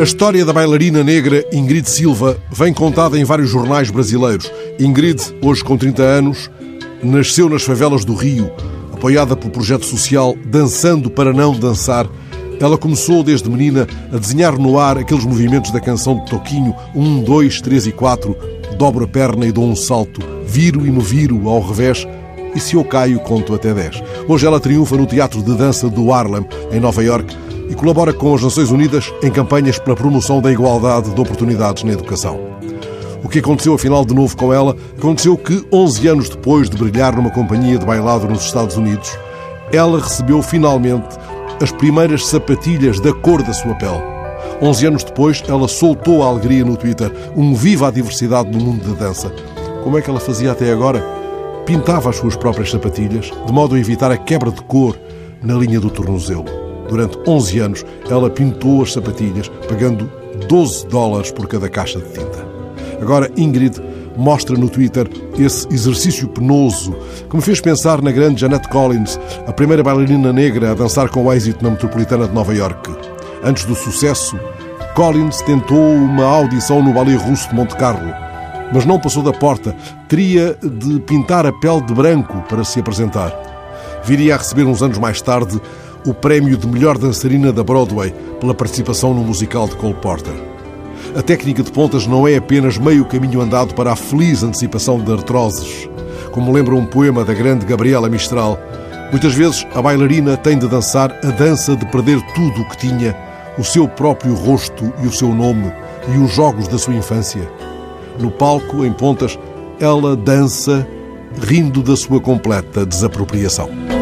A história da bailarina negra Ingrid Silva vem contada em vários jornais brasileiros. Ingrid, hoje com 30 anos, nasceu nas favelas do Rio, apoiada pelo projeto social Dançando para Não Dançar. Ela começou desde menina a desenhar no ar aqueles movimentos da canção de Toquinho, um, dois, três e quatro, dobro a perna e dou um salto, viro e me viro ao revés, e se eu caio, conto até 10. Hoje ela triunfa no Teatro de Dança do Harlem, em Nova York, e colabora com as Nações Unidas em campanhas pela promoção da igualdade de oportunidades na educação. O que aconteceu afinal de novo com ela? Aconteceu que, 11 anos depois de brilhar numa companhia de bailado nos Estados Unidos, ela recebeu finalmente as primeiras sapatilhas da cor da sua pele. 11 anos depois, ela soltou a alegria no Twitter, um viva a diversidade no mundo da dança. Como é que ela fazia até agora? pintava as suas próprias sapatilhas, de modo a evitar a quebra de cor na linha do tornozelo. Durante 11 anos, ela pintou as sapatilhas, pagando 12 dólares por cada caixa de tinta. Agora, Ingrid mostra no Twitter esse exercício penoso que me fez pensar na grande Janet Collins, a primeira bailarina negra a dançar com êxito na metropolitana de Nova York. Antes do sucesso, Collins tentou uma audição no Ballet Russo de Monte Carlo mas não passou da porta. Teria de pintar a pele de branco para se apresentar. Viria a receber uns anos mais tarde o prémio de melhor dançarina da Broadway pela participação no musical de Cole Porter. A técnica de pontas não é apenas meio caminho andado para a feliz antecipação de artroses. Como lembra um poema da grande Gabriela Mistral, muitas vezes a bailarina tem de dançar a dança de perder tudo o que tinha, o seu próprio rosto e o seu nome e os jogos da sua infância. No palco, em pontas, ela dança rindo da sua completa desapropriação.